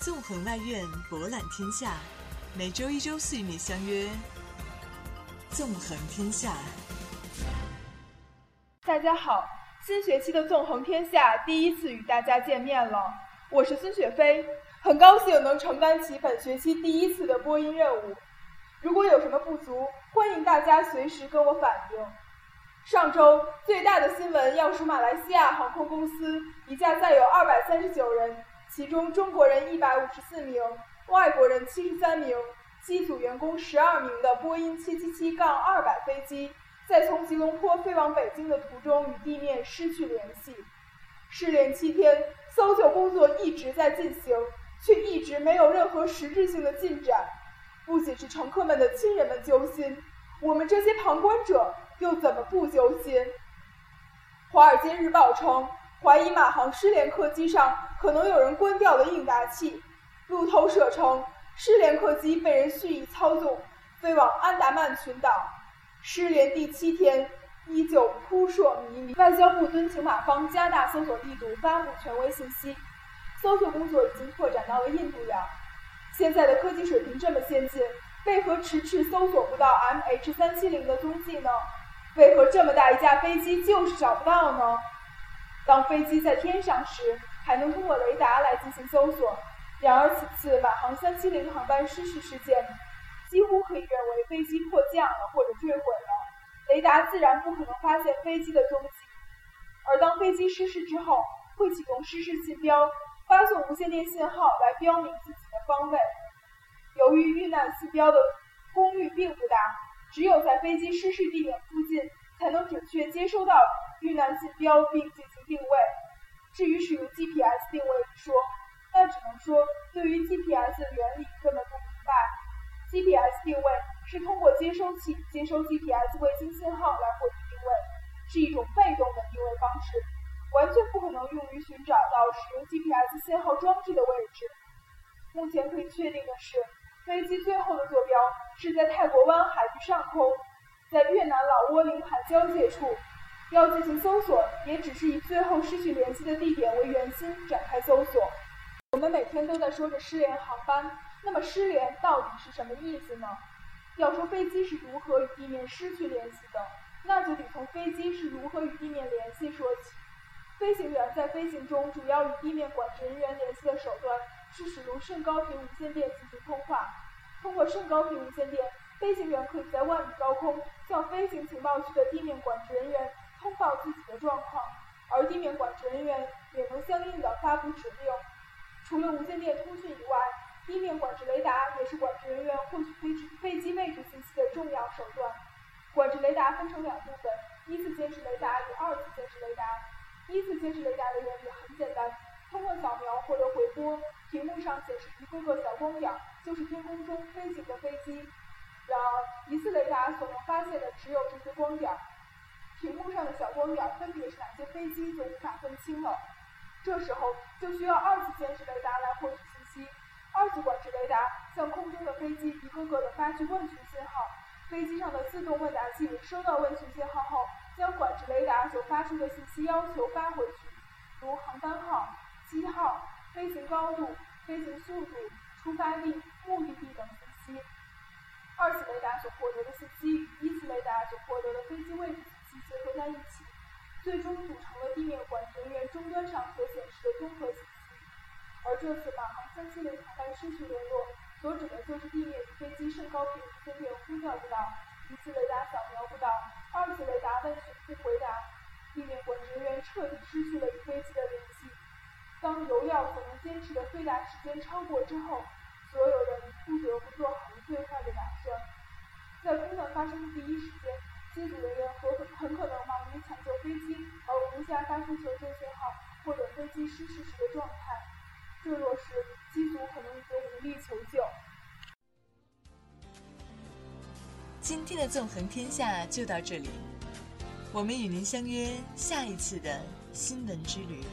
纵横外院，博览天下。每周一、周四与你相约《纵横天下》。大家好，新学期的《纵横天下》第一次与大家见面了，我是孙雪飞，很高兴能承担起本学期第一次的播音任务。如果有什么不足，欢迎大家随时跟我反映。上周最大的新闻要数马来西亚航空公司一架载有二百三十九人。其中中国人一百五十四名，外国人七十三名，机组员工十二名的波音七七七杠二百飞机，在从吉隆坡飞往北京的途中与地面失去联系。失联七天，搜救工作一直在进行，却一直没有任何实质性的进展。不仅是乘客们的亲人们揪心，我们这些旁观者又怎么不揪心？《华尔街日报》称。怀疑马航失联客机上可能有人关掉了应答器。路透社称，失联客机被人蓄意操纵，飞往安达曼群岛。失联第七天，依旧扑朔迷离。外交部敦请马方加大搜索力度，发布权威信息。搜索工作已经拓展到了印度洋。现在的科技水平这么先进，为何迟迟搜索不到 MH370 的踪迹呢？为何这么大一架飞机就是找不到呢？当飞机在天上时，还能通过雷达来进行搜索。然而，此次满航370航班失事事件，几乎可以认为飞机迫降了或者坠毁了，雷达自然不可能发现飞机的踪迹。而当飞机失事之后，会启动失事信标，发送无线电信号来标明自己的方位。由于遇难信标的功率并不大，只有在飞机失事地点附近，才能准确接收到遇难信标并。至于使用 GPS 定位一说，那只能说对于 GPS 的原理根本不明白。GPS 定位是通过接收器接收 GPS 卫星信号来获取定位，是一种被动的定位方式，完全不可能用于寻找到使用 GPS 信号装置的位置。目前可以确定的是，飞机最后的坐标是在泰国湾海域上空，在越南老挝领海交界处。要进行搜索，也只是以最后失去联系的地点为圆心展开搜索。我们每天都在说着失联航班，那么失联到底是什么意思呢？要说飞机是如何与地面失去联系的，那就得从飞机是如何与地面联系说起。飞行员在飞行中主要与地面管制人员联系的手段是使用甚高频无线电进行通话。通过甚高频无线电，飞行员可以在万米高空向飞行情报区的地面管制人员。通报自己的状况，而地面管制人员也能相应的发布指令。除了无线电通讯以外，地面管制雷达也是管制人员获取飞机飞机位置信息的重要手段。管制雷达分成两部分：一次监视雷达与二次监视雷达。一次监视雷达的原理很简单，通过扫描获得回波，屏幕上显示一个个小光点，就是天空中飞行的飞机。然而，一次雷达所能发现的只有这些光点。屏幕上的小光点分别是哪些飞机就无法分清了。这时候就需要二次监视雷达来获取信息。二次管制雷达向空中的飞机一个个的发去问询信号，飞机上的自动问答器收到问询信号后，将管制雷达所发出的信息要求发回去，如航班号、机号、飞行高度、飞行速度、出发地、目的地等信息。二次雷达所获得的信息与一次雷达所获得的飞机位置。结合在一起，最终组成了地面管制人员终端上所显示的综合信息。而这次马航三七零航班失去联络，所指的就是地面与飞机甚高频无线电呼叫不到，一次雷达扫描不到，二次雷达问询不回答，地面管制人员彻底失去了与飞机的联系。当油料所能坚持的飞达时间超过之后，所有人不得不做好了最坏的打算。在空难发生的第一时间。机组人员和很可能忙于抢救飞机，而无暇发出求救信号或者飞机失事时的状态。坠落时，机组可能已经无力求救。今天的纵横天下就到这里，我们与您相约下一次的新闻之旅。